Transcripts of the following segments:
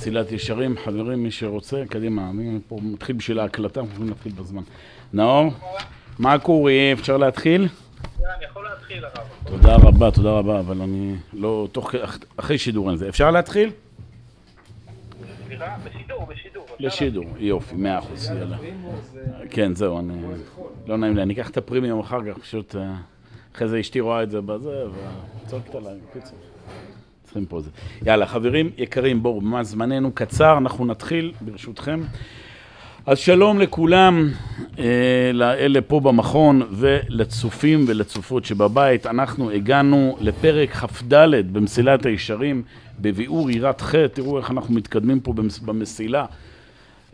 מסילת ישרים, חברים, מי שרוצה, קדימה, אני פה מתחיל בשביל ההקלטה, אנחנו יכולים להתחיל בזמן. נאור, מה קורה? אפשר להתחיל? אני יכול להתחיל, הרב. תודה רבה, תודה רבה, אבל אני לא, תוך, אחרי שידור אין זה. אפשר להתחיל? בשידור, בשידור. לשידור, יופי, מאה אחוז, יאללה. כן, זהו, אני... לא נעים לי, אני אקח את הפרימיום אחר כך, פשוט... אה, אחרי זה אשתי רואה את זה בזה, וצועקת עליי, בקיצור. צריכים פה זה. יאללה, חברים יקרים, בואו, ממש זמננו קצר, אנחנו נתחיל, ברשותכם. אז שלום לכולם, אה, לאלה פה במכון ולצופים ולצופות שבבית. אנחנו הגענו לפרק כ"ד במסילת הישרים, בביאור יראת חטא. תראו איך אנחנו מתקדמים פה במס- במסילה.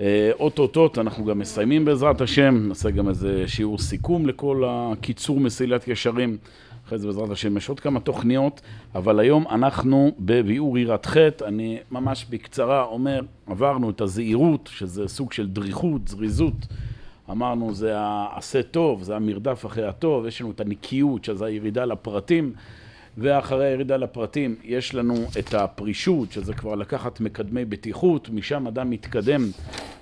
אה, אוטוטוט אנחנו גם מסיימים בעזרת השם, נעשה גם איזה שיעור סיכום לכל הקיצור מסילת ישרים. אחרי זה בעזרת השם יש עוד כמה תוכניות, אבל היום אנחנו בביאור יראת חטא. אני ממש בקצרה אומר, עברנו את הזהירות, שזה סוג של דריכות, זריזות. אמרנו זה העשה טוב, זה המרדף אחרי הטוב, יש לנו את הנקיות, שזה הירידה לפרטים. ואחרי הירידה לפרטים יש לנו את הפרישות, שזה כבר לקחת מקדמי בטיחות, משם אדם מתקדם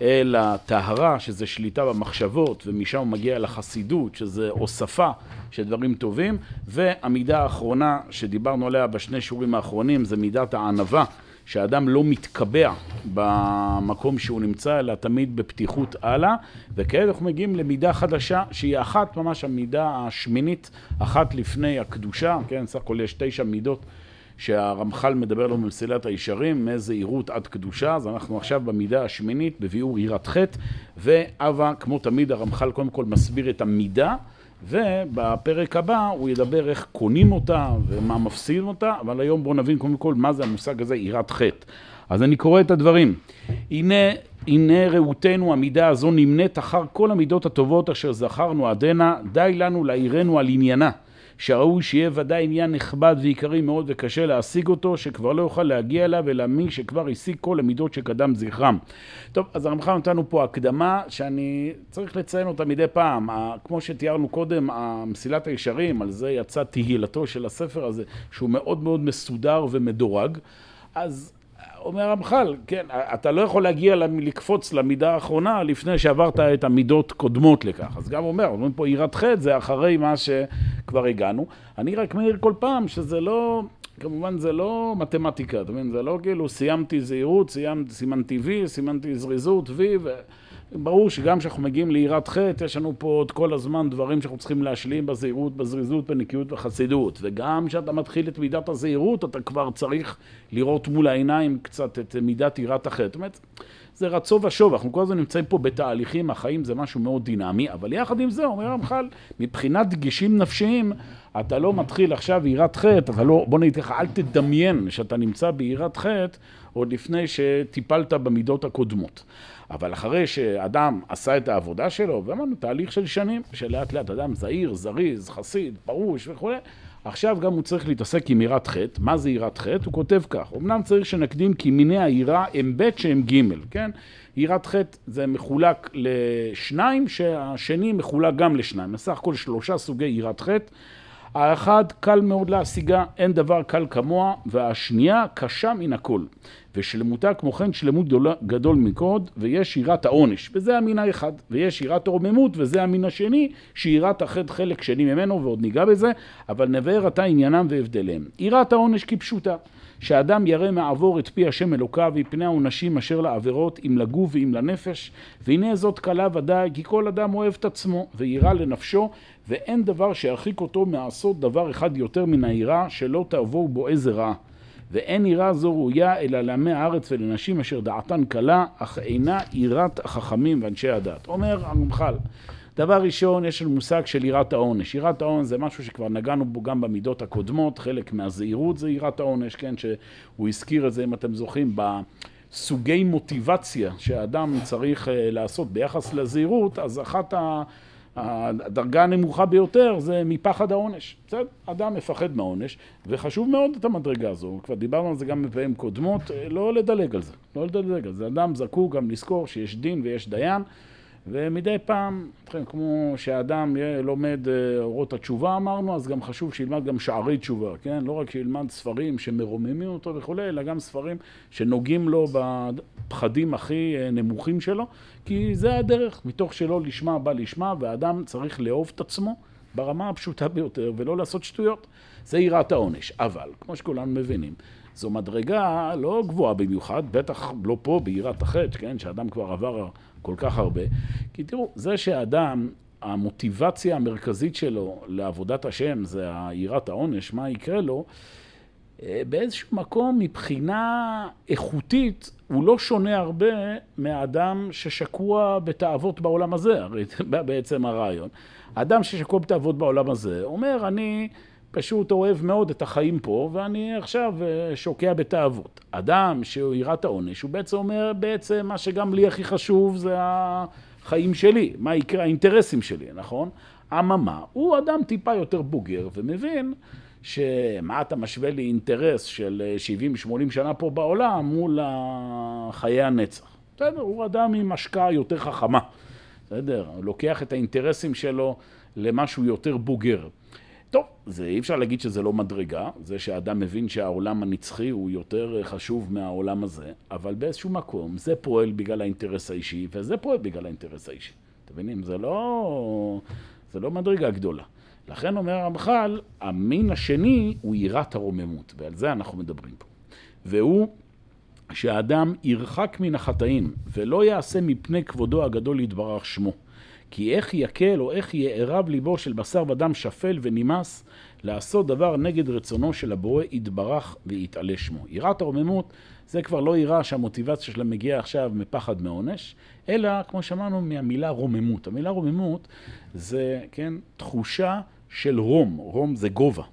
אל הטהרה, שזה שליטה במחשבות, ומשם הוא מגיע לחסידות, שזה הוספה של דברים טובים, והמידה האחרונה שדיברנו עליה בשני שיעורים האחרונים, זה מידת הענווה, שהאדם לא מתקבע במקום שהוא נמצא, אלא תמיד בפתיחות הלאה, וכעת אנחנו מגיעים למידה חדשה, שהיא אחת, ממש המידה השמינית, אחת לפני הקדושה, כן, סך הכל יש תשע מידות שהרמח"ל מדבר לנו במסילת הישרים, מזהירות עד קדושה, אז אנחנו עכשיו במידה השמינית, בביאור יראת חטא, ואבה, כמו תמיד, הרמח"ל קודם כל מסביר את המידה, ובפרק הבא הוא ידבר איך קונים אותה ומה מפסידים אותה, אבל היום בואו נבין קודם כל מה זה המושג הזה יראת חטא. אז אני קורא את הדברים. הנה, הנה ראותנו המידה הזו נמנית אחר כל המידות הטובות אשר זכרנו עדנה, די לנו להעירנו על עניינה. שראוי שיהיה ודאי עניין נכבד ועיקרי מאוד וקשה להשיג אותו, שכבר לא יוכל להגיע אליו, אלא מי שכבר השיג כל המידות שקדם זכרם. טוב, אז הרמח"ל נתנו פה הקדמה שאני צריך לציין אותה מדי פעם. כמו שתיארנו קודם, המסילת הישרים, על זה יצא תהילתו של הספר הזה, שהוא מאוד מאוד מסודר ומדורג. אז אומר הרמח"ל, כן, אתה לא יכול להגיע, לקפוץ למידה האחרונה לפני שעברת את המידות קודמות לכך. אז גם אומר, אומרים פה יראת חטא, זה אחרי מה שכבר הגענו. אני רק מעיר כל פעם שזה לא, כמובן זה לא מתמטיקה, אתה מבין? זה לא כאילו סיימתי זהירות, סיימתי, סימנתי וי, סימנתי זריזות וי, ו... ברור שגם כשאנחנו מגיעים ליראת חטא, יש לנו פה עוד כל הזמן דברים שאנחנו צריכים להשלים בזהירות, בזריזות, בנקיות ובחסידות. וגם כשאתה מתחיל את מידת הזהירות, אתה כבר צריך לראות מול העיניים קצת את מידת יראת החטא. זאת אומרת, זה רצו ושוב, אנחנו כל הזמן נמצאים פה בתהליכים, החיים זה משהו מאוד דינמי, אבל יחד עם זה, אומר הרמח"ל, מבחינת דגשים נפשיים, אתה לא מתחיל עכשיו יראת חטא, אתה לא, בוא נגיד לך, אל תדמיין שאתה נמצא ביראת חטא עוד לפני שטיפלת במידות הקודמות. אבל אחרי שאדם עשה את העבודה שלו, ואמרנו, תהליך של שנים, שלאט לאט אדם זהיר, זריז, חסיד, פרוש וכולי, עכשיו גם הוא צריך להתעסק עם יראת חטא. מה זה יראת חטא? הוא כותב כך, אמנם צריך שנקדים כי מיני היראה הם ב' שהם ג', כן? יראת חטא זה מחולק לשניים, שהשני מחולק גם לשניים. בסך הכל שלושה סוגי יראת חטא. האחד קל מאוד להשיגה, אין דבר קל כמוה, והשנייה קשה מן הכל. ושלמותה כמו כן שלמות גדול, גדול מקוד, ויש יראת העונש, וזה המין האחד. ויש יראת הרוממות, וזה המין השני, שיראת החטא חלק שני ממנו, ועוד ניגע בזה, אבל נבהר עתה עניינם והבדליהם. יראת העונש כפשוטה. שאדם ירא מעבור את פי השם אלוקיו מפני העונשים אשר לעבירות אם לגוף ואם לנפש. והנה זאת קלה ודאי כי כל אדם אוהב את עצמו וירא לנפשו ואין דבר שירחיק אותו מעשות דבר אחד יותר מן היראה שלא תעבור בו איזה רע ואין יראה זו ראויה אלא לעמי הארץ ולנשים אשר דעתן קלה אך אינה יראת החכמים ואנשי הדת אומר הרמח"ל דבר ראשון, יש לנו מושג של יראת העונש. יראת העונש זה משהו שכבר נגענו בו גם במידות הקודמות, חלק מהזהירות זה יראת העונש, כן, שהוא הזכיר את זה, אם אתם זוכרים, בסוגי מוטיבציה שהאדם צריך אה, לעשות ביחס לזהירות, אז אחת ה... הדרגה הנמוכה ביותר זה מפחד העונש. בסדר? אדם מפחד מהעונש, וחשוב מאוד את המדרגה הזו, כבר דיברנו על זה גם בפעמים קודמות, לא לדלג על זה, לא לדלג על זה. אדם זקוק גם לזכור שיש דין ויש דיין, ומדי פעם, כמו שאדם לומד אה, אורות התשובה אמרנו, אז גם חשוב שילמד גם שערי תשובה, כן? לא רק שילמד ספרים שמרוממים אותו וכולי, אלא גם ספרים שנוגעים לו בפחדים הכי אה, נמוכים שלו, כי זה הדרך, מתוך שלא לשמה בא לשמה, והאדם צריך לאהוב את עצמו ברמה הפשוטה ביותר ולא לעשות שטויות. זה יראת העונש. אבל, כמו שכולנו מבינים, זו מדרגה לא גבוהה במיוחד, בטח לא פה ביראת החטא, כן? שאדם כבר עבר כל כך הרבה. כי תראו, זה שאדם, המוטיבציה המרכזית שלו לעבודת השם זה יראת העונש, מה יקרה לו, אה, באיזשהו מקום מבחינה איכותית הוא לא שונה הרבה מהאדם ששקוע בתאוות בעולם הזה, הרי זה בעצם הרעיון. האדם ששקוע בתאוות בעולם הזה אומר, אני פשוט אוהב מאוד את החיים פה, ואני עכשיו אה, שוקע בתאוות. אדם שהוא יראת העונש, הוא בעצם אומר, בעצם מה שגם לי הכי חשוב זה החיים שלי, מה יקרה, האינטרסים שלי, נכון? אממה, הוא אדם טיפה יותר בוגר ומבין שמה אתה משווה לי אינטרס של 70-80 שנה פה בעולם מול חיי הנצח. בסדר, הוא אדם עם השקעה יותר חכמה. בסדר, הוא לוקח את האינטרסים שלו למשהו יותר בוגר. טוב, זה אי אפשר להגיד שזה לא מדרגה, זה שהאדם מבין שהעולם הנצחי הוא יותר חשוב מהעולם הזה, אבל באיזשהו מקום זה פועל בגלל האינטרס האישי, וזה פועל בגלל האינטרס האישי. אתם מבינים? זה לא, זה לא מדרגה גדולה. לכן אומר הרמח"ל, המין השני הוא יראת הרוממות, ועל זה אנחנו מדברים פה. והוא שהאדם ירחק מן החטאים ולא יעשה מפני כבודו הגדול יתברך שמו. כי איך יקל או איך יערב ליבו של בשר ודם שפל ונמאס לעשות דבר נגד רצונו של הבורא יתברך ויתעלה שמו. יראת הרוממות זה כבר לא יראה שהמוטיבציה שלה מגיעה עכשיו מפחד מעונש, אלא כמו שאמרנו מהמילה רוממות. המילה רוממות זה, כן, תחושה של רום, רום זה גובה.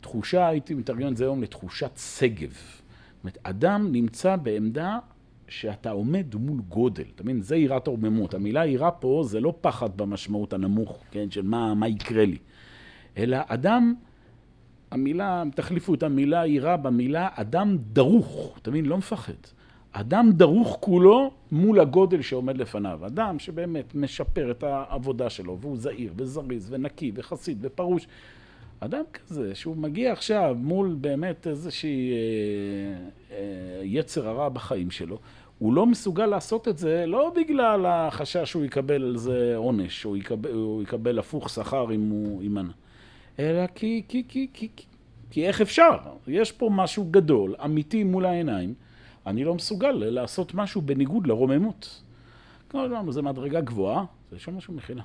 תחושה, הייתי מתארגן את זה היום לתחושת שגב. זאת אומרת, אדם נמצא בעמדה שאתה עומד מול גודל, אתה מבין? זה יראת הרוממות. המילה יראה פה זה לא פחד במשמעות הנמוך, כן? של מה, מה יקרה לי. אלא אדם, המילה, תחליפו את המילה יראה במילה אדם דרוך, אתה מבין? לא מפחד. אדם דרוך כולו מול הגודל שעומד לפניו. אדם שבאמת משפר את העבודה שלו, והוא זהיר וזריז ונקי וחסיד ופרוש. אדם כזה, שהוא מגיע עכשיו מול באמת איזושהי אה, אה, יצר הרע בחיים שלו, הוא לא מסוגל לעשות את זה לא בגלל החשש שהוא יקבל על זה עונש, או יקבל, הוא יקבל הפוך שכר אם הוא יימנע, אלא כי, כי, כי, כי, כי, איך אפשר? יש פה משהו גדול, אמיתי מול העיניים, אני לא מסוגל לעשות משהו בניגוד לרוממות. שאמרנו, זו מדרגה גבוהה, זה יש משהו מחילה.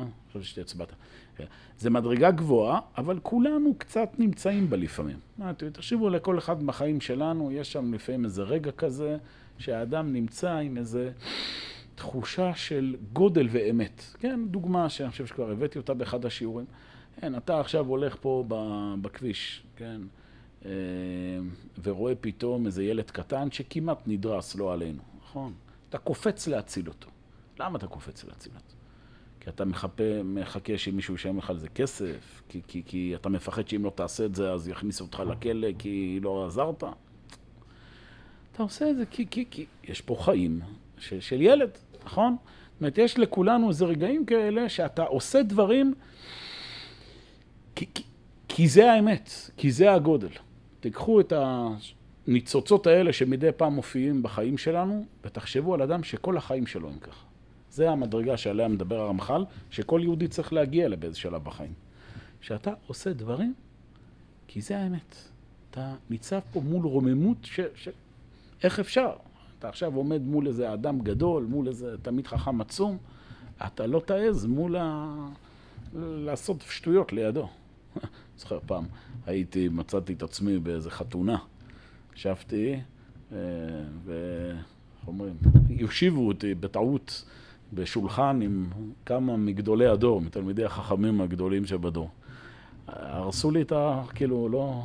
אה, חשבתי שהצבעת. כן. זה מדרגה גבוהה, אבל כולנו קצת נמצאים בה לפעמים. תחשבו לכל אחד בחיים שלנו, יש שם לפעמים איזה רגע כזה, שהאדם נמצא עם איזה תחושה של גודל ואמת. כן, דוגמה שאני חושב שכבר הבאתי אותה באחד השיעורים. כן, אתה עכשיו הולך פה בכביש, כן, אה, ורואה פתאום איזה ילד קטן שכמעט נדרס, לא עלינו, נכון? אתה קופץ להציל אותו. למה אתה קופץ להציל אותו? כי אתה מחפה, מחכה שמישהו ישלם לך על זה כסף, כי, כי, כי אתה מפחד שאם לא תעשה את זה אז יכניסו אותך לכלא כי לא עזרת. אתה עושה את זה כי, כי, כי יש פה חיים של, של ילד, נכון? זאת אומרת, יש לכולנו איזה רגעים כאלה שאתה עושה דברים כי, כי, כי זה האמת, כי זה הגודל. תיקחו את הניצוצות האלה שמדי פעם מופיעים בחיים שלנו, ותחשבו על אדם שכל החיים שלו הם ככה. זה המדרגה שעליה מדבר הרמח"ל, שכל יהודי צריך להגיע אליה באיזה שלב בחיים. שאתה עושה דברים, כי זה האמת. אתה ניצב פה מול רוממות ש... ש... איך אפשר? אתה עכשיו עומד מול איזה אדם גדול, מול איזה תלמיד חכם עצום, אתה לא תעז מול ה... לעשות שטויות לידו. זוכר פעם, הייתי, מצאתי את עצמי באיזה חתונה. ישבתי, אה, ואיך אומרים, יושיבו אותי בטעות בשולחן עם כמה מגדולי הדור, מתלמידי החכמים הגדולים שבדור. הרסו לי את ה... כאילו, לא...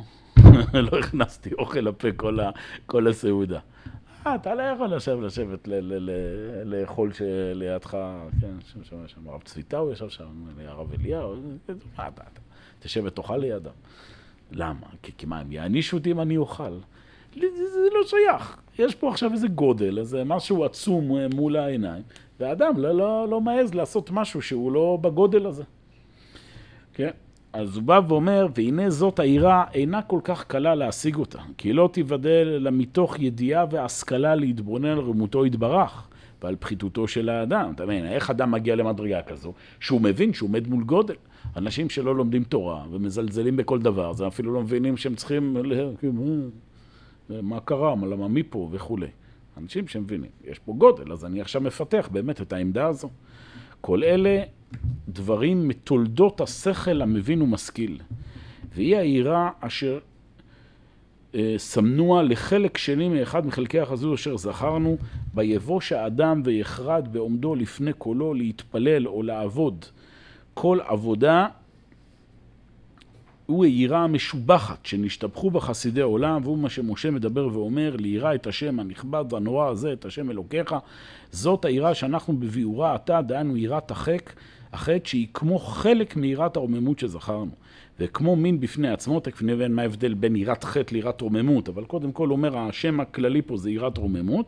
לא הכנסתי אוכל לפה כל, ה, כל הסעודה. אה, אתה לא יכול לשבת, לשבת, לאכול שלידך, כן, שם, שם, שם, הרב צביטאו ישב שם, הרב אליהו, תשב ותאכל לידם. למה? כי, מה, הם יענישו אותי אם אני אוכל. זה, לא שייך. יש פה עכשיו איזה גודל, איזה משהו עצום אה, מול העיניים, והאדם לא, לא, לא מעז לעשות משהו שהוא לא בגודל הזה. כן? אז הוא בא ואומר, והנה זאת העירה אינה כל כך קלה להשיג אותה, כי לא תיבדל אלא מתוך ידיעה והשכלה להתבונן על רמותו יתברך ועל פחיתותו של האדם. אתה מבין, איך אדם מגיע למדרגה כזו? שהוא מבין שהוא עומד מול גודל. אנשים שלא לומדים תורה ומזלזלים בכל דבר, זה אפילו לא מבינים שהם צריכים... מה קרה, למה מי פה וכולי. אנשים שמבינים, יש פה גודל, אז אני עכשיו מפתח באמת את העמדה הזו. כל אלה דברים מתולדות השכל המבין ומשכיל. והיא העירה אשר אה, סמנוה לחלק שני מאחד מחלקי החזות אשר זכרנו, ביבוש האדם ויחרד בעומדו לפני קולו להתפלל או לעבוד. כל עבודה הוא היראה המשובחת שנשתבחו בה חסידי עולם, והוא מה שמשה מדבר ואומר, ליראה את השם הנכבד והנורא הזה, את השם אלוקיך. זאת היראה שאנחנו בביאורה עתה, דהיינו יראת החק, החטא שהיא כמו חלק מיראת הרוממות שזכרנו. וכמו מין בפני עצמו, תכף נבין מה ההבדל בין יראת חטא ליראת רוממות, אבל קודם כל אומר השם הכללי פה זה יראת רוממות,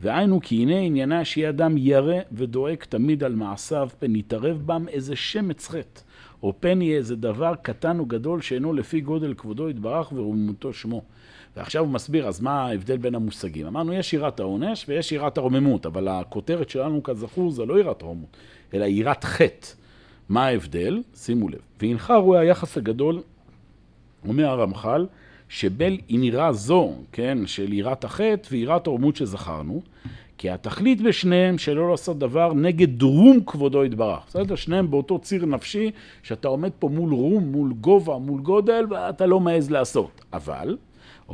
והיינו כי הנה עניינה שיהיה אדם ירא ודואג תמיד על מעשיו, פן יתערב בם איזה שמץ חטא. או פן יהיה איזה דבר קטן או גדול שאינו לפי גודל כבודו יתברך ורוממותו שמו. ועכשיו הוא מסביר, אז מה ההבדל בין המושגים? אמרנו, יש יראת העונש ויש יראת הרוממות, אבל הכותרת שלנו כזכור זה לא יראת הרוממות, אלא יראת חטא. מה ההבדל? שימו לב. והנחה רואה היחס הגדול, אומר הרמח"ל, שבל היא נראה זו, כן, של יראת החטא ויראת הרוממות שזכרנו, כי התכלית בשניהם שלא לעשות דבר נגד רום כבודו יתברך. בסדר? שניהם באותו ציר נפשי, שאתה עומד פה מול רום, מול גובה, מול גודל, ואתה לא מעז לעשות. אבל,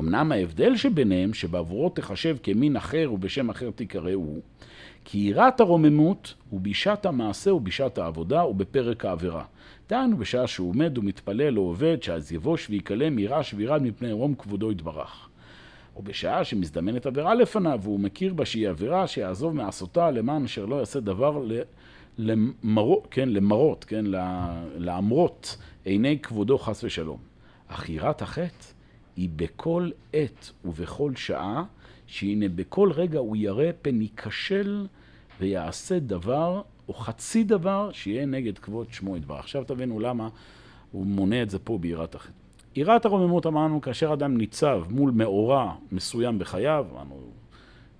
אמנם ההבדל שביניהם, שבעבורו תחשב כמין אחר ובשם אחר תקראו, כי יראת הרוממות הוא בשעת המעשה ובשעת העבודה ובפרק העבירה. דהיינו בשעה שהוא עומד ומתפלל או עובד, שאז יבוש ויקלם יירש וירד מפני רום כבודו יתברך. או בשעה שמזדמנת עבירה לפניו, והוא מכיר בה שהיא עבירה, שיעזוב מעשותה למען אשר לא יעשה דבר למרות, כן, למרות, כן, להמרות עיני כבודו חס ושלום. אך יראת החטא היא בכל עת ובכל שעה, שהנה בכל רגע הוא ירא פן ייכשל ויעשה דבר או חצי דבר שיהיה נגד כבוד שמו יתברך. עכשיו תבינו למה הוא מונה את זה פה ביראת החטא. יראת הרוממות אמרנו כאשר אדם ניצב מול מאורע מסוים בחייו, אמרנו,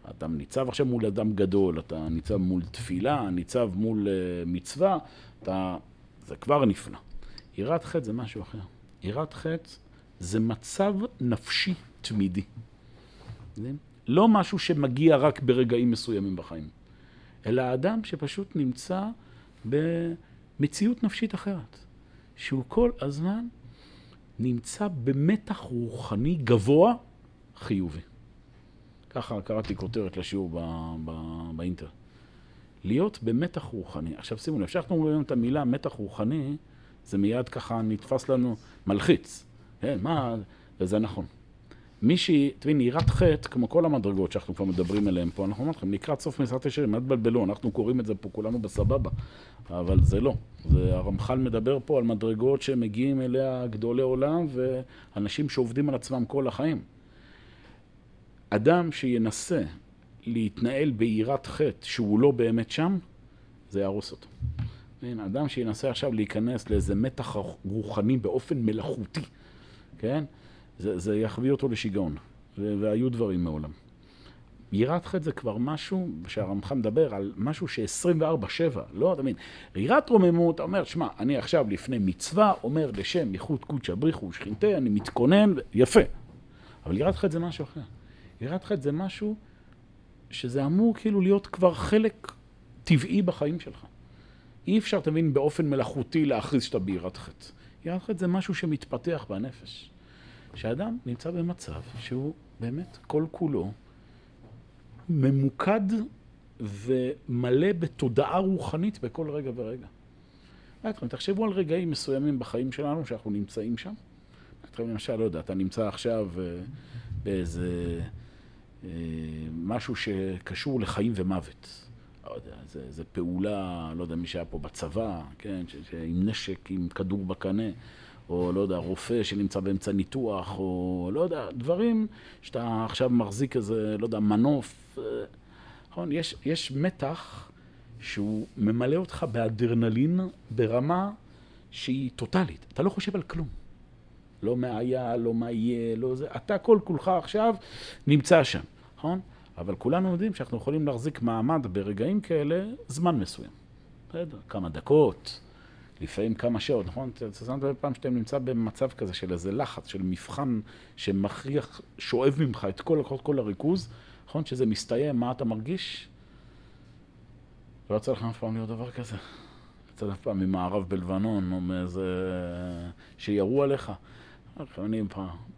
אדם ניצב עכשיו מול אדם גדול, אתה ניצב מול תפילה, ניצב מול uh, מצווה, אתה... זה כבר נפלא. יראת חטא זה משהו אחר. יראת חטא זה מצב נפשי תמידי. לא משהו שמגיע רק ברגעים מסוימים בחיים, אלא אדם שפשוט נמצא במציאות נפשית אחרת, שהוא כל הזמן נמצא במתח רוחני גבוה חיובי. ככה קראתי כותרת לשיעור ב, ב, באינטר. להיות במתח רוחני. עכשיו שימו לב, כשאנחנו אומרים את המילה מתח רוחני, זה מיד ככה נתפס לנו מלחיץ. כן, מה, וזה נכון. מי שהיא, תבין, יראת חטא, כמו כל המדרגות שאנחנו כבר מדברים עליהן פה, אנחנו אומרים לכם, לקראת סוף מסעת ישרים, אל תבלבלו, אנחנו קוראים את זה פה כולנו בסבבה, אבל זה לא. זה, הרמח"ל מדבר פה על מדרגות שמגיעים אליה גדולי עולם ואנשים שעובדים על עצמם כל החיים. אדם שינסה להתנהל ביראת חטא שהוא לא באמת שם, זה יהרוס אותו. הנה, אדם שינסה עכשיו להיכנס לאיזה מתח רוחני באופן מלאכותי, כן? זה, זה יחביא אותו לשיגעון, והיו דברים מעולם. יראת חטא זה כבר משהו שהרמח"ל מדבר על משהו ש-24-7, לא, אתה מבין? יראת רוממות, אתה אומר, שמע, אני עכשיו לפני מצווה, אומר לשם ייחוד קודשא בריחו ושכינתה, אני מתכונן, יפה. אבל יראת חטא זה משהו אחר. יראת חטא זה משהו שזה אמור כאילו להיות כבר חלק טבעי בחיים שלך. אי אפשר, אתה מבין, באופן מלאכותי להכריז שאתה ביראת חטא. יראת חטא זה משהו שמתפתח בנפש. שאדם נמצא במצב שהוא באמת כל כולו ממוקד ומלא בתודעה רוחנית בכל רגע ורגע. אתכם, תחשבו על רגעים מסוימים בחיים שלנו שאנחנו נמצאים שם. אתכם למשל, לא יודע, אתה נמצא עכשיו אה, באיזה אה, משהו שקשור לחיים ומוות. לא יודע, זה, זה פעולה, לא יודע, מי שהיה פה בצבא, כן, ש, ש, עם נשק, עם כדור בקנה. או לא יודע, רופא שנמצא באמצע ניתוח, או לא יודע, דברים שאתה עכשיו מחזיק איזה, לא יודע, מנוף. אה, נכון? יש, יש מתח שהוא ממלא אותך באדרנלין ברמה שהיא טוטאלית. אתה לא חושב על כלום. לא מה היה, לא מה יהיה, לא זה. אתה כל כולך עכשיו נמצא שם, נכון? אבל כולנו יודעים שאנחנו יכולים להחזיק מעמד ברגעים כאלה זמן מסוים. בסדר, כמה דקות, לפעמים כמה שעות, נכון? אתה שמת פעם שאתה נמצא במצב כזה של איזה לחץ, של מבחן שמכריח, שואב ממך את כל, כל, כל הריכוז, נכון? שזה מסתיים, מה אתה מרגיש? לא יצא לך אף פעם להיות דבר כזה. יצא אף פעם ממערב בלבנון, או מאיזה... שירו עליך. אני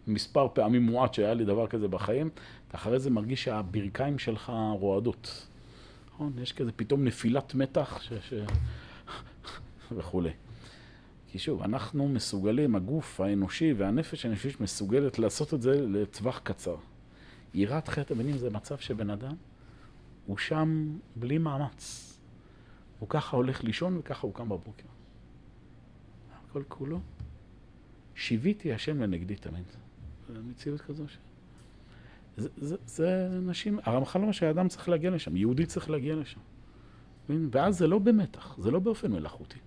מספר פעמים מועט שהיה לי דבר כזה בחיים, אתה אחרי זה מרגיש שהברכיים שלך רועדות. נכון? יש כזה פתאום נפילת מתח ש... ש... וכולי. כי שוב, אנחנו מסוגלים, הגוף האנושי והנפש האנושית מסוגלת לעשות את זה לטווח קצר. יראת חטא הבנים זה מצב שבן אדם הוא שם בלי מאמץ. הוא ככה הולך לישון וככה הוא קם בבוקר. הכל כולו. שיוויתי השם לנגדי תמיד. זו מציאות כזו ש... זה, זה, זה נשים, הרמח"ל אומר שהאדם צריך להגיע לשם, יהודי צריך להגיע לשם. ואז זה לא במתח, זה לא באופן מלאכותי.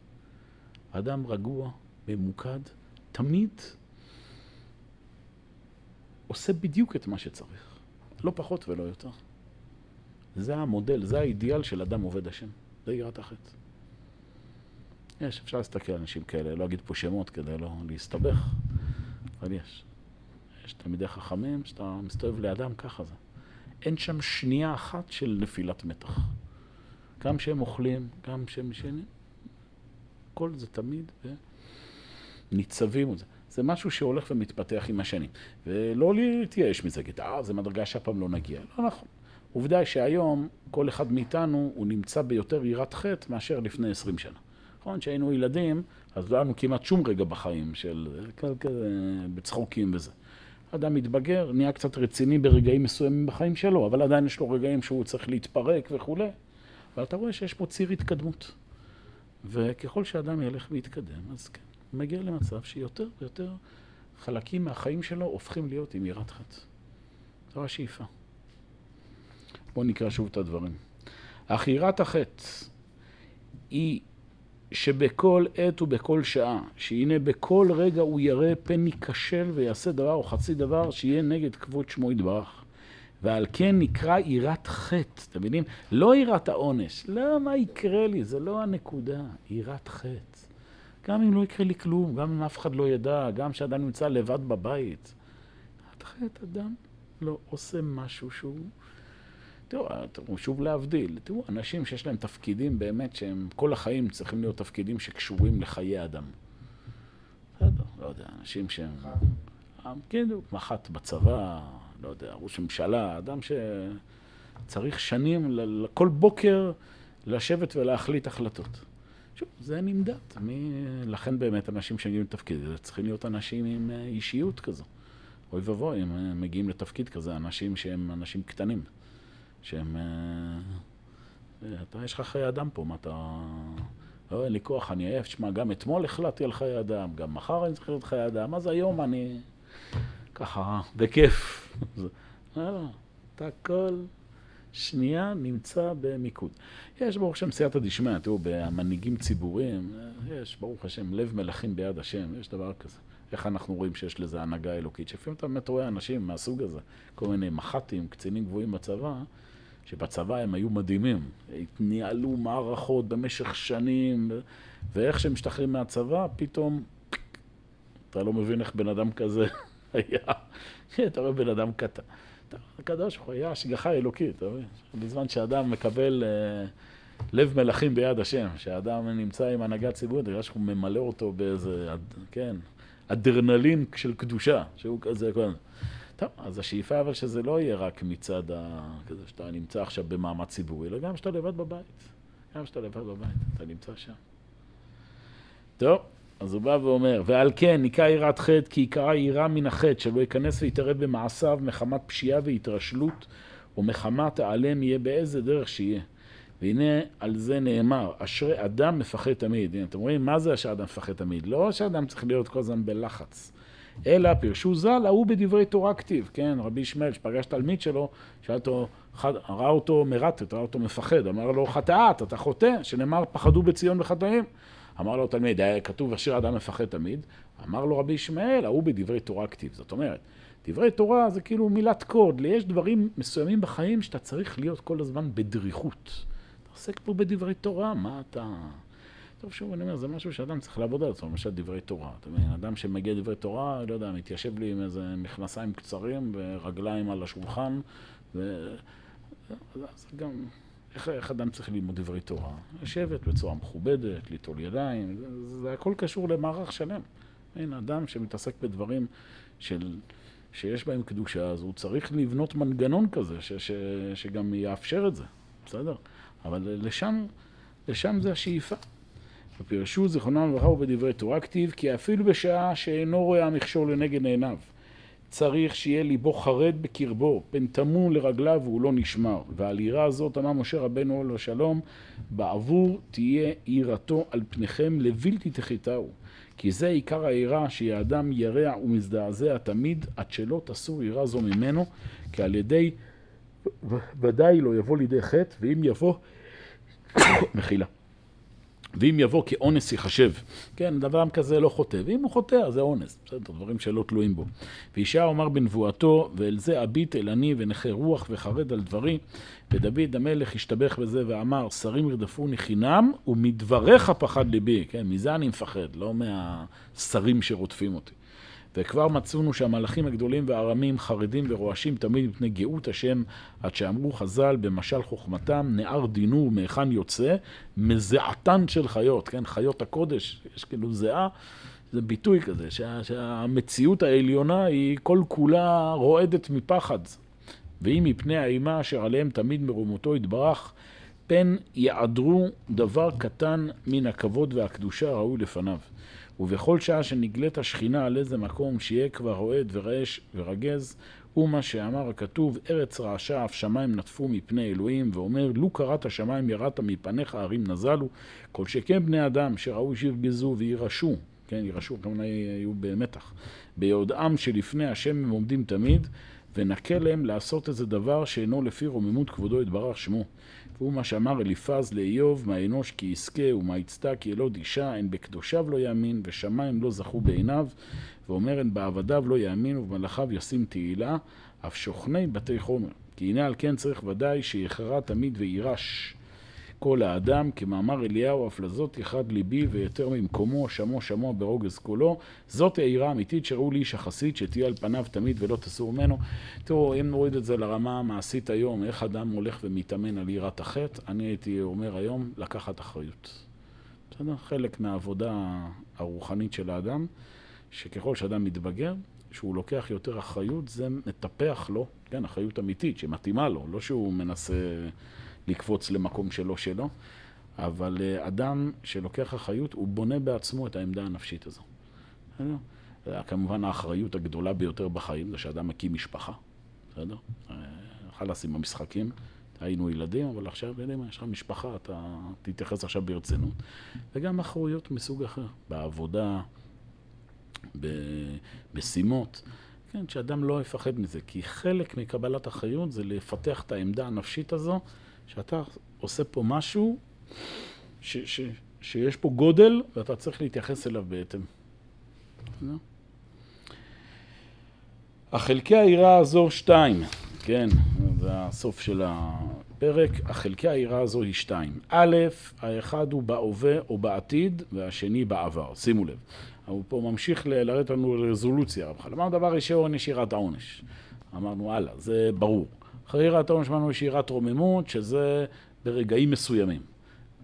אדם רגוע, ממוקד, תמיד עושה בדיוק את מה שצריך. לא פחות ולא יותר. זה המודל, זה האידיאל של אדם עובד השם. זה יראת החטא. יש, אפשר להסתכל על אנשים כאלה, לא אגיד פה שמות כדי לא להסתבך, אבל יש. יש תלמידי חכמים שאתה מסתובב לידם, ככה זה. אין שם שנייה אחת של נפילת מתח. גם שהם אוכלים, גם שהם ישנים, כל זה תמיד וניצבים. זה. זה משהו שהולך ומתפתח עם השנים. ולא להתייאש מזה, כי אה, זה מדרגה שאף פעם לא נגיע. לא נכון. עובדה היא שהיום כל אחד מאיתנו הוא נמצא ביותר יראת חטא מאשר לפני עשרים שנה. נכון, כשהיינו ילדים, אז לא היה לנו כמעט שום רגע בחיים של כזה בצחוקים וזה. אדם מתבגר, נהיה קצת רציני ברגעים מסוימים בחיים שלו, אבל עדיין יש לו רגעים שהוא צריך להתפרק וכולי. אבל אתה רואה שיש פה ציר התקדמות. וככל שאדם ילך ויתקדם, אז כן, מגיע למצב שיותר ויותר חלקים מהחיים שלו הופכים להיות עם יראת חטא. זו השאיפה. בואו נקרא שוב את הדברים. אך יראת החטא היא שבכל עת ובכל שעה, שהנה בכל רגע הוא ירא פן ייכשל ויעשה דבר או חצי דבר שיהיה נגד כבוד שמו יתברך. ועל כן נקרא יראת חטא, אתם מבינים? לא יראת העונש, לא מה יקרה לי, זה לא הנקודה, יראת חטא. גם אם לא יקרה לי כלום, גם אם אף אחד לא ידע, גם כשאדם נמצא לבד בבית. יראת חטא, אדם לא עושה משהו שהוא תראו, שוב להבדיל, תראו, אנשים שיש להם תפקידים באמת שהם כל החיים צריכים להיות תפקידים שקשורים לחיי אדם. בסדר, לא יודע, אנשים שהם... כאילו, מח"ט בצבא, לא יודע, ראש ממשלה, אדם שצריך שנים, כל בוקר לשבת ולהחליט החלטות. שוב, זה נמדד. מי... לכן באמת אנשים שמגיעים לתפקיד, צריכים להיות אנשים עם אה, אישיות כזו. אוי ואבוי, אם אה, מגיעים לתפקיד כזה, אנשים שהם אנשים קטנים. שהם... אה, אתה, יש לך חיי אדם פה, מה אתה... לא, אין לי כוח, אני עייף. תשמע, גם אתמול החלטתי על חיי אדם, גם מחר אני צריך להיות חיי אדם, אז היום אני ככה, בכיף. לא, אתה כל שנייה נמצא במיקוד. יש ברוך השם סייעתא דשמיא, תראו, במנהיגים ציבוריים, יש ברוך השם לב מלכים ביד השם, יש דבר כזה. איך אנחנו רואים שיש לזה הנהגה אלוקית? שלפעמים אתה באמת רואה אנשים מהסוג הזה, כל מיני מח"טים, קצינים גבוהים בצבא, שבצבא הם היו מדהימים, ניהלו מערכות במשך שנים, ואיך שהם משתחררים מהצבא, פתאום אתה לא מבין איך בן אדם כזה היה, אתה רואה בן אדם קטן. הקדוש ברוך הוא היה השגחה אלוקית, אתה מבין? בזמן שאדם מקבל אה, לב מלכים ביד השם, שאדם נמצא עם הנהגה ציבורית, בגלל שהוא ממלא אותו באיזה, כן, אדרנלין של קדושה, שהוא כזה, כן. טוב, אז השאיפה אבל שזה לא יהיה רק מצד ה... כזה שאתה נמצא עכשיו במעמד ציבורי, אלא גם שאתה לבד בבית. גם שאתה לבד בבית, אתה נמצא שם. טוב, אז הוא בא ואומר, ועל כן נקרא יראת חטא, כי עיקרה יראה מן החטא, שלא ייכנס ויתערב במעשיו מחמת פשיעה והתרשלות, או מחמת העלם יהיה באיזה דרך שיהיה. והנה על זה נאמר, אשרי אדם מפחד תמיד. הנה, אתם רואים, מה זה אשרי אדם מפחד תמיד? לא שאדם צריך להיות כל הזמן בלחץ. אלא פירשו ז"ל, ההוא בדברי תורה כתיב, כן? רבי ישמעאל, שפגש תלמיד שלו, שאל אותו, ראה אותו מרטט, ראה אותו מפחד, אמר לו, חטאת, אתה חוטא, שנאמר, פחדו בציון בחטאים. אמר לו תלמיד, היה כתוב, אשר אדם מפחד תמיד. אמר לו רבי ישמעאל, ההוא בדברי תורה כתיב. זאת אומרת, דברי תורה זה כאילו מילת קוד, יש דברים מסוימים בחיים שאתה צריך להיות כל הזמן בדריכות. אתה עוסק פה בדברי תורה, מה אתה... טוב, שוב, אני אומר, זה משהו שאדם צריך לעבוד על עצמו, למשל דברי תורה. אתה מבין, אדם שמגיע דברי תורה, לא יודע, מתיישב לי עם איזה מכנסיים קצרים ורגליים על השולחן, ו... אז גם, איך, איך אדם צריך ללמוד דברי תורה? לשבת בצורה מכובדת, ליטול ידיים, זה, זה הכל קשור למערך שלם. אין, אדם שמתעסק בדברים של, שיש בהם קדושה, אז הוא צריך לבנות מנגנון כזה, ש, ש, שגם יאפשר את זה, בסדר? אבל לשם, לשם זה השאיפה. ופירשו זיכרונם לברכה ובדברי תורה כתיב כי אפילו בשעה שאינו רואה המכשול לנגד עיניו צריך שיהיה ליבו חרד בקרבו, פן טמון לרגליו והוא לא נשמר. ועל יראה הזאת אמר משה רבנו עליו השלום, בעבור תהיה יראתו על פניכם לבלתי תחיתהו. כי זה עיקר היראה, שיהיה אדם ירע ומזדעזע תמיד, עד שלא תסור יראה זו ממנו, כי על ידי ודאי לא יבוא לידי חטא, ואם יבוא, מחילה. ואם יבוא כאונס ייחשב, כן, דבר כזה לא חוטא, ואם הוא חוטא אז זה אונס, בסדר, דברים שלא תלויים בו. וישע אומר בנבואתו, ואל זה אביט אל אני ונכה רוח וחרד על דברי, ודוד המלך השתבח בזה ואמר, שרים ירדפוני חינם, ומדבריך פחד ליבי, כן, מזה אני מפחד, לא מהשרים שרודפים אותי. וכבר מצאונו שהמלאכים הגדולים והארמים חרדים ורועשים תמיד מפני גאות השם, עד שאמרו חז"ל במשל חוכמתם, נער דינו מהיכן יוצא, מזעתן של חיות, כן, חיות הקודש, יש כאילו זיעה, זה ביטוי כזה, שה, שהמציאות העליונה היא כל כולה רועדת מפחד. ואם מפני האימה אשר עליהם תמיד מרומותו יתברך, פן יעדרו דבר קטן מן הכבוד והקדושה הראוי לפניו. ובכל שעה שנגלית השכינה על איזה מקום שיהיה כבר רועד ורעש ורגז, הוא מה שאמר הכתוב, ארץ רעשה אף שמיים נטפו מפני אלוהים, ואומר, לו קראת השמיים ירדת מפניך הרים נזלו, כל שכן בני אדם שראו שירגזו וירשו, כן, ירשו, כמובן היו במתח, ביודעם שלפני השם הם עומדים תמיד, ונקה להם לעשות איזה דבר שאינו לפי רוממות כבודו יתברך שמו. והוא מה שאמר אליפז לאיוב, מה אנוש כי יזכה ומה יצטע כי ילוד אישה, הן בקדושיו לא יאמין ושמיים לא זכו בעיניו, ואומר הן בעבדיו לא יאמין ובמלאכיו ישים תהילה, אף שוכני בתי חומר. כי הנה על כן צריך ודאי שיחרה תמיד ויירש. כל האדם, כמאמר אליהו, אף לזאת יחד ליבי ויותר ממקומו, שמו שמו ברוגז קולו. זאת העירה האמיתית שראו לי איש החסיד, שתהיה על פניו תמיד ולא תסור ממנו. תראו, אם נוריד את זה לרמה המעשית היום, איך אדם הולך ומתאמן על יראת החטא, אני הייתי אומר היום, לקחת אחריות. בסדר? חלק מהעבודה הרוחנית של האדם, שככל שאדם מתבגר, שהוא לוקח יותר אחריות, זה מטפח לו, כן, אחריות אמיתית, שמתאימה לו, לא שהוא מנסה... לקפוץ למקום שלא שלו, אבל אה, אדם שלוקח אחריות, הוא בונה בעצמו את העמדה הנפשית הזו. כמובן האחריות הגדולה ביותר בחיים זה שאדם מקים משפחה, בסדר? אה, חלאס עם המשחקים, היינו ילדים, אבל עכשיו, יודעים, יש לך משפחה, אתה תתייחס עכשיו ברצינות. וגם אחריות מסוג אחר, בעבודה, במשימות. כן, שאדם לא יפחד מזה, כי חלק מקבלת אחריות זה לפתח את העמדה הנפשית הזו שאתה עושה פה משהו ש, ש, שיש פה גודל ואתה צריך להתייחס אליו בהתאם. החלקי העירה הזו שתיים, כן, זה הסוף של הפרק, החלקי העירה הזו היא שתיים. א', האחד הוא בהווה או בעתיד והשני בעבר, שימו לב. הוא פה ממשיך לרדת לנו לרזולוציה. אמרנו דבר ראשון, יש יראת העונש. אמרנו, הלאה, זה ברור. אחרי יראת העונש שלנו יש יראת רוממות, שזה ברגעים מסוימים.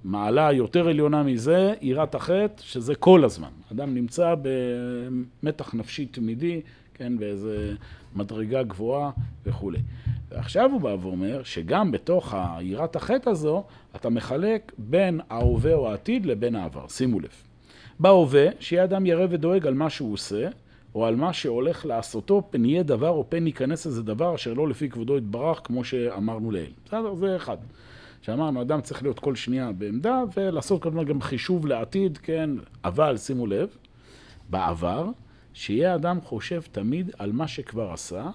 מעלה יותר עליונה מזה, יראת החטא, שזה כל הזמן. אדם נמצא במתח נפשי תמידי, כן, באיזה מדרגה גבוהה וכולי. ועכשיו הוא בא ואומר שגם בתוך היראת החטא הזו, אתה מחלק בין ההווה או העתיד לבין העבר. שימו לב. בהווה, שיהיה אדם ירא ודואג על מה שהוא עושה, או על מה שהולך לעשותו, פן יהיה דבר או פן ייכנס איזה דבר אשר לא לפי כבודו יתברך, כמו שאמרנו לעיל. בסדר? זה אחד. שאמרנו, אדם צריך להיות כל שנייה בעמדה ולעשות הזמן גם חישוב לעתיד, כן, אבל שימו לב, בעבר, שיהיה אדם חושב תמיד על מה שכבר עשה,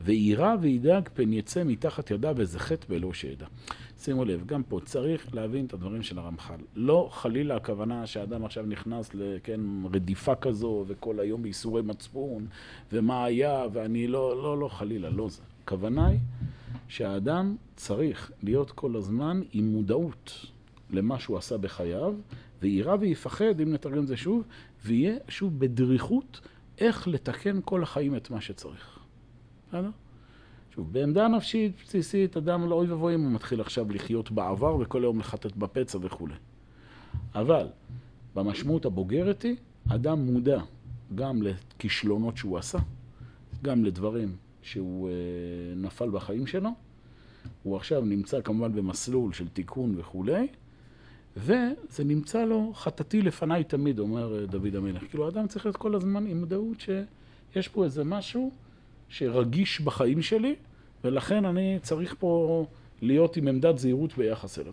ויירא וידאג פן יצא מתחת ידיו איזה חטא בלא שידע. שימו לב, גם פה צריך להבין את הדברים של הרמח"ל. לא חלילה הכוונה שאדם עכשיו נכנס לרדיפה כן, כזו, וכל היום בייסורי מצפון, ומה היה, ואני לא, לא, לא, חלילה, לא זה. הכוונה היא שהאדם צריך להיות כל הזמן עם מודעות למה שהוא עשה בחייו, ויירא ויפחד, אם נתרגם את זה שוב, ויהיה שוב בדריכות איך לתקן כל החיים את מה שצריך. בסדר? שוב, בעמדה נפשית בסיסית, אדם לא אוי ואבוי אם הוא מתחיל עכשיו לחיות בעבר וכל היום לחטט בפצע וכולי. אבל במשמעות הבוגרת היא, אדם מודע גם לכישלונות שהוא עשה, גם לדברים שהוא אה, נפל בחיים שלו. הוא עכשיו נמצא כמובן במסלול של תיקון וכולי, וזה נמצא לו חטאתי לפניי תמיד, אומר אה, דוד המלך. כאילו, האדם צריך להיות כל הזמן עם מודעות שיש פה איזה משהו שרגיש בחיים שלי, ולכן אני צריך פה להיות עם עמדת זהירות ביחס אליו.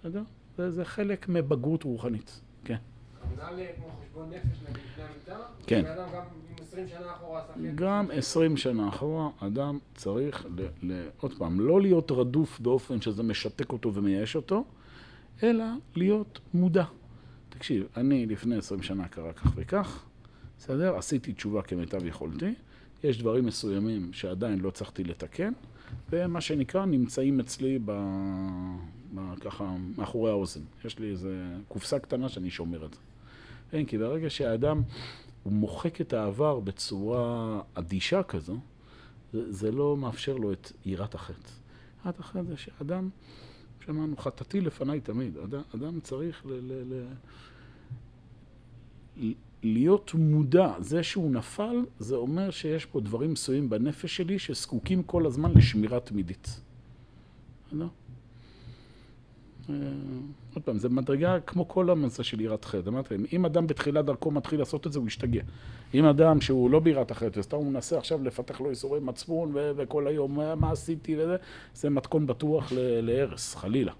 בסדר? זה, זה חלק מבגרות רוחנית, כן. הכוונה כמו חשבון נפש נגיד לפני המיטה? כן. אדם גם עם 20 שנה אחורה עשה כן? גם 20 שנה אחורה, אדם צריך, ל, ל, עוד פעם, לא להיות רדוף באופן שזה משתק אותו ומייאש אותו, אלא להיות מודע. תקשיב, אני לפני 20 שנה קרה כך וכך, בסדר? עשיתי תשובה כמיטב יכולתי. יש דברים מסוימים שעדיין לא הצלחתי לתקן, ומה שנקרא נמצאים אצלי ב... ב... ככה מאחורי האוזן. יש לי איזה קופסה קטנה שאני שומר את זה. כן, כי ברגע שהאדם הוא מוחק את העבר בצורה אדישה כזו, זה, זה לא מאפשר לו את יראת החטא. יראת החטא זה שאדם, שאמרנו, חטאתי לפניי תמיד. אדם, אדם צריך ל... ל, ל להיות מודע, זה שהוא נפל, זה אומר שיש פה דברים מסוימים בנפש שלי שזקוקים כל הזמן לשמירה תמידית. לא? עוד פעם, זה מדרגה כמו כל הנושא של יראת חטא. אמרתי אם אדם בתחילת דרכו מתחיל לעשות את זה, הוא ישתגע. אם אדם שהוא לא ביראת החטא, וסתם הוא מנסה עכשיו לפתח לו איסורי מצפון, וכל היום מה עשיתי וזה, זה מתכון בטוח להרס, חלילה.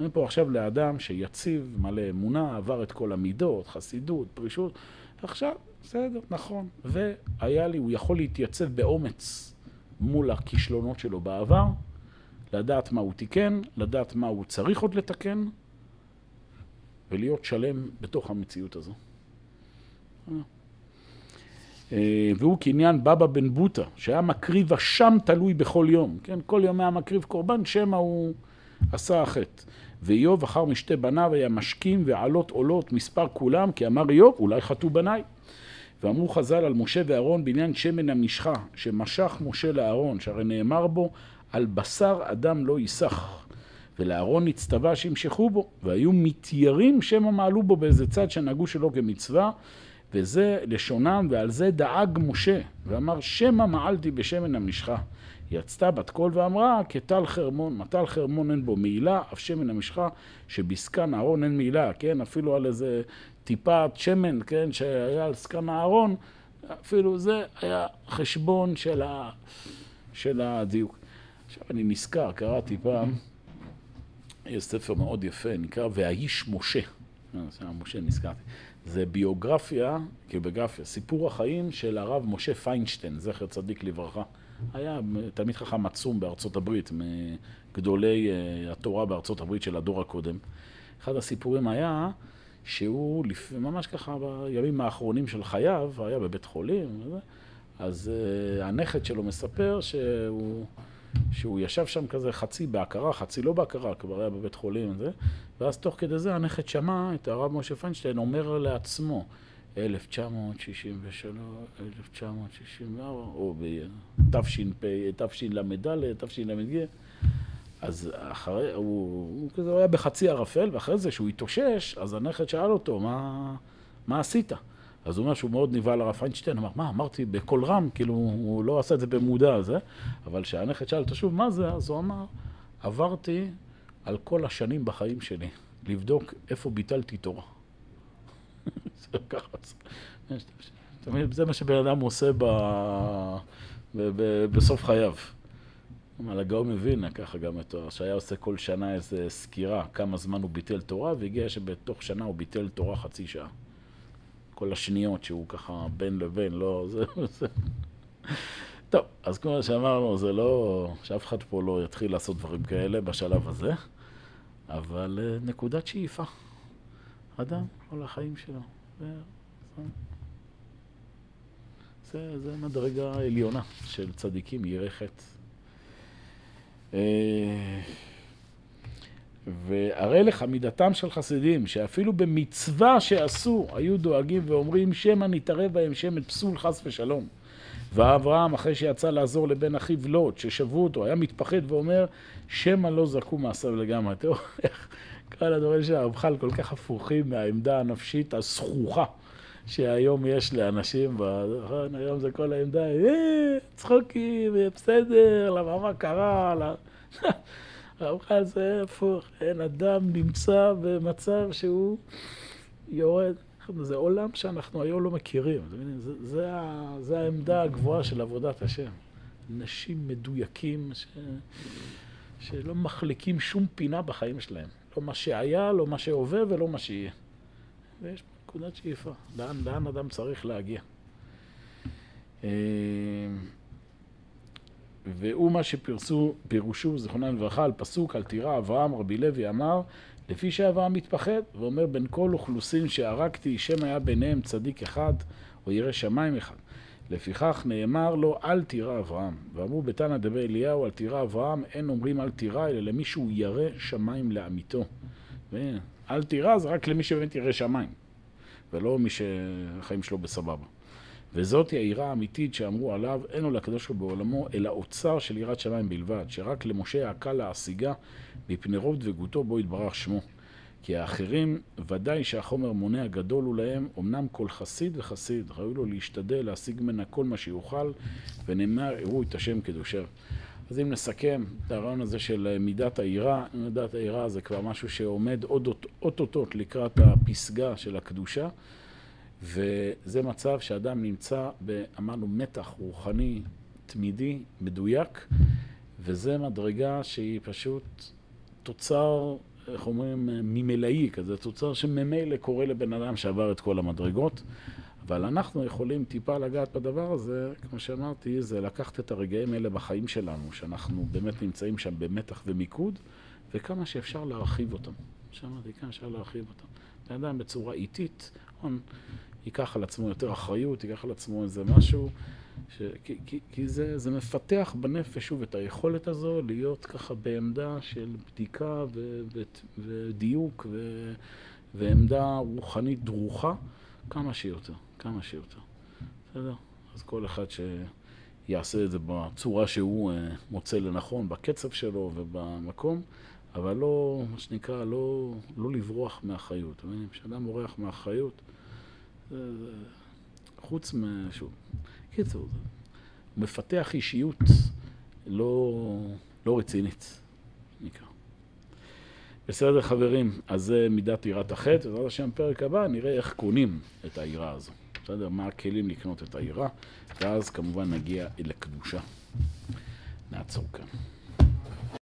אני פה עכשיו לאדם שיציב, מלא אמונה, עבר את כל המידות, חסידות, פרישות. עכשיו, בסדר, נכון. והיה לי, הוא יכול להתייצב באומץ מול הכישלונות שלו בעבר, לדעת מה הוא תיקן, לדעת מה הוא צריך עוד לתקן, ולהיות שלם בתוך המציאות הזו. אה, והוא קניין בבא בן בוטה, שהיה מקריב אשם תלוי בכל יום. כן, כל יום היה מקריב קורבן, שמא הוא עשה החטא. ואיוב אחר משתי בניו היה משכים ועלות עולות מספר כולם, כי אמר איוב, אולי חטאו בניי. ואמרו חז"ל על משה ואהרון בעניין שמן המשחה, שמשך משה לאהרון, שהרי נאמר בו, על בשר אדם לא ייסח. ולאהרון נצטווה שימשכו בו, והיו מתיירים שמא מעלו בו באיזה צד שנהגו שלא כמצווה, וזה לשונם, ועל זה דאג משה, ואמר שמא מעלתי בשמן המשחה. יצתה בת קול ואמרה, כטל חרמון, מטל חרמון אין בו מעילה, אף שמן המשחה שבזקן אהרון אין מעילה, כן? אפילו על איזה טיפת שמן, כן? שהיה על זקן אהרון, אפילו זה היה חשבון של, ה... של הדיוק. עכשיו אני נזכר, קראתי פעם, יש ספר מאוד יפה, נקרא והאיש משה. אה, משה נזכרתי. זה ביוגרפיה, כביוגרפיה, סיפור החיים של הרב משה פיינשטיין, זכר צדיק לברכה. היה תלמיד חכם עצום בארצות הברית, מגדולי אה, התורה בארצות הברית של הדור הקודם. אחד הסיפורים היה שהוא ממש ככה בימים האחרונים של חייו, היה בבית חולים, אז uh, הנכד שלו מספר שהוא, שהוא ישב שם כזה חצי בהכרה, חצי לא בהכרה, כבר היה בבית חולים וזה, ואז תוך כדי זה הנכד שמע את הרב משה פיינשטיין אומר לעצמו, 1963, 1964, או בתש"פ, תשל"ד, תשל"ג. אז אחרי, הוא, הוא כזה היה בחצי ערפל, ואחרי זה, כשהוא התאושש, אז הנכד שאל אותו, מה, מה עשית? אז הוא אומר שהוא מאוד נבהל הרב פיינשטיין, אמר, מה, אמרתי בקול רם, כאילו, הוא לא עשה את זה במודע, זה, אבל כשהנכד שאל אותו שוב, מה זה? אז הוא אמר, עברתי על כל השנים בחיים שלי, לבדוק איפה ביטלתי תורה. זה מה שבן אדם עושה ב... ב... ב... בסוף חייו. אבל הגאון מווילנה, ככה גם אותו, שהיה עושה כל שנה איזו סקירה כמה זמן הוא ביטל תורה, והגיע שבתוך שנה הוא ביטל תורה חצי שעה. כל השניות שהוא ככה בין לבין, לא... זה... זה... טוב, אז כמו שאמרנו, זה לא... שאף אחד פה לא יתחיל לעשות דברים כאלה בשלב הזה, אבל אה, נקודת שאיפה. אדם, כל החיים שלו. ו... זה, זה מדרגה עליונה של צדיקים, ירא חטא. אה, והרי לך מידתם של חסידים, שאפילו במצווה שעשו, היו דואגים ואומרים, שמא נתערב בהם שמן פסול חס ושלום. ואברהם, אחרי שיצא לעזור לבן אחיו לוט, ששבו אותו, היה מתפחד ואומר, שמא לא זכו מעשיו לגמרי. תראו איך כל הדברים של הרב חל כל כך הפוכים מהעמדה הנפשית הזכוכה שהיום יש לאנשים, נכון? היום זה כל העמדה, אה, צחוקים, בסדר, למה מה קרה? הרב חל זה הפוך, אין אדם נמצא במצב שהוא יורד. זה עולם שאנחנו היום לא מכירים. זה, זה, זה העמדה הגבוהה של עבודת השם. אנשים מדויקים ש, שלא מחליקים שום פינה בחיים שלהם. לא מה שהיה, לא מה שהווה ולא מה שיהיה. ויש פה נקודת שאיפה. לאן, לאן אדם צריך להגיע. אה, והוא מה שפירשו, פירושו, זיכרונם לברכה, על פסוק, על טירה, אברהם רבי לוי אמר, לפי שאברהם מתפחד, ואומר בין כל אוכלוסין שהרגתי, שם היה ביניהם צדיק אחד, או ירא שמיים אחד. לפיכך נאמר לו, אל תירא אברהם. ואמרו בתנא דבי אליהו, אל תירא אברהם, אין אומרים אל תירא, אלא למי שהוא ירא שמיים לאמיתו. אל תירא זה רק למי שבאמת ירא שמיים, ולא מי שהחיים שלו בסבבה. וזאת היא היראה האמיתית שאמרו עליו, אין לו לקדוש ברוך הוא בעולמו, אלא אוצר של יראת שמיים בלבד, שרק למשה הקל להשיגה מפני רוב דבקותו בו יתברך שמו. כי האחרים, ודאי שהחומר מונע גדול הוא להם, אמנם כל חסיד וחסיד, ראוי לו להשתדל להשיג ממנה כל מה שיוכל, ונאמר, הראו את השם קדושיו. אז אם נסכם את הרעיון הזה של מידת היראה, מידת היראה זה כבר משהו שעומד אוטוטוט לקראת הפסגה של הקדושה. וזה מצב שאדם נמצא, אמרנו, מתח רוחני תמידי, מדויק, וזה מדרגה שהיא פשוט תוצר, איך אומרים, ממלאי כזה, תוצר שממילא קורה לבן אדם שעבר את כל המדרגות. אבל אנחנו יכולים טיפה לגעת בדבר הזה, כמו שאמרתי, זה לקחת את הרגעים האלה בחיים שלנו, שאנחנו באמת נמצאים שם במתח ומיקוד, וכמה שאפשר להרחיב אותם. שאמרתי, כמה אפשר להרחיב אותם. בן אדם בצורה איטית, נכון? ייקח על עצמו יותר אחריות, ייקח על עצמו איזה משהו, ש... כי, כי, כי זה, זה מפתח בנפש שוב את היכולת הזו להיות ככה בעמדה של בדיקה ו, ו, ודיוק ו, ועמדה רוחנית דרוכה כמה שיותר, כמה שיותר. בסדר? אז כל אחד שיעשה את זה בצורה שהוא אה, מוצא לנכון, בקצב שלו ובמקום. אבל לא, מה שנקרא, לא, לא לברוח מאחריות. כשאדם בורח מאחריות, חוץ מ... שוב, קיצור, מפתח אישיות לא, לא רצינית, נקרא. בסדר חברים, אז זה מידת יראת החטא, ובעזרת השם פרק הבא נראה איך קונים את היראה הזו. בסדר? מה הכלים לקנות את היראה, ואז כמובן נגיע לקדושה. נעצור כאן.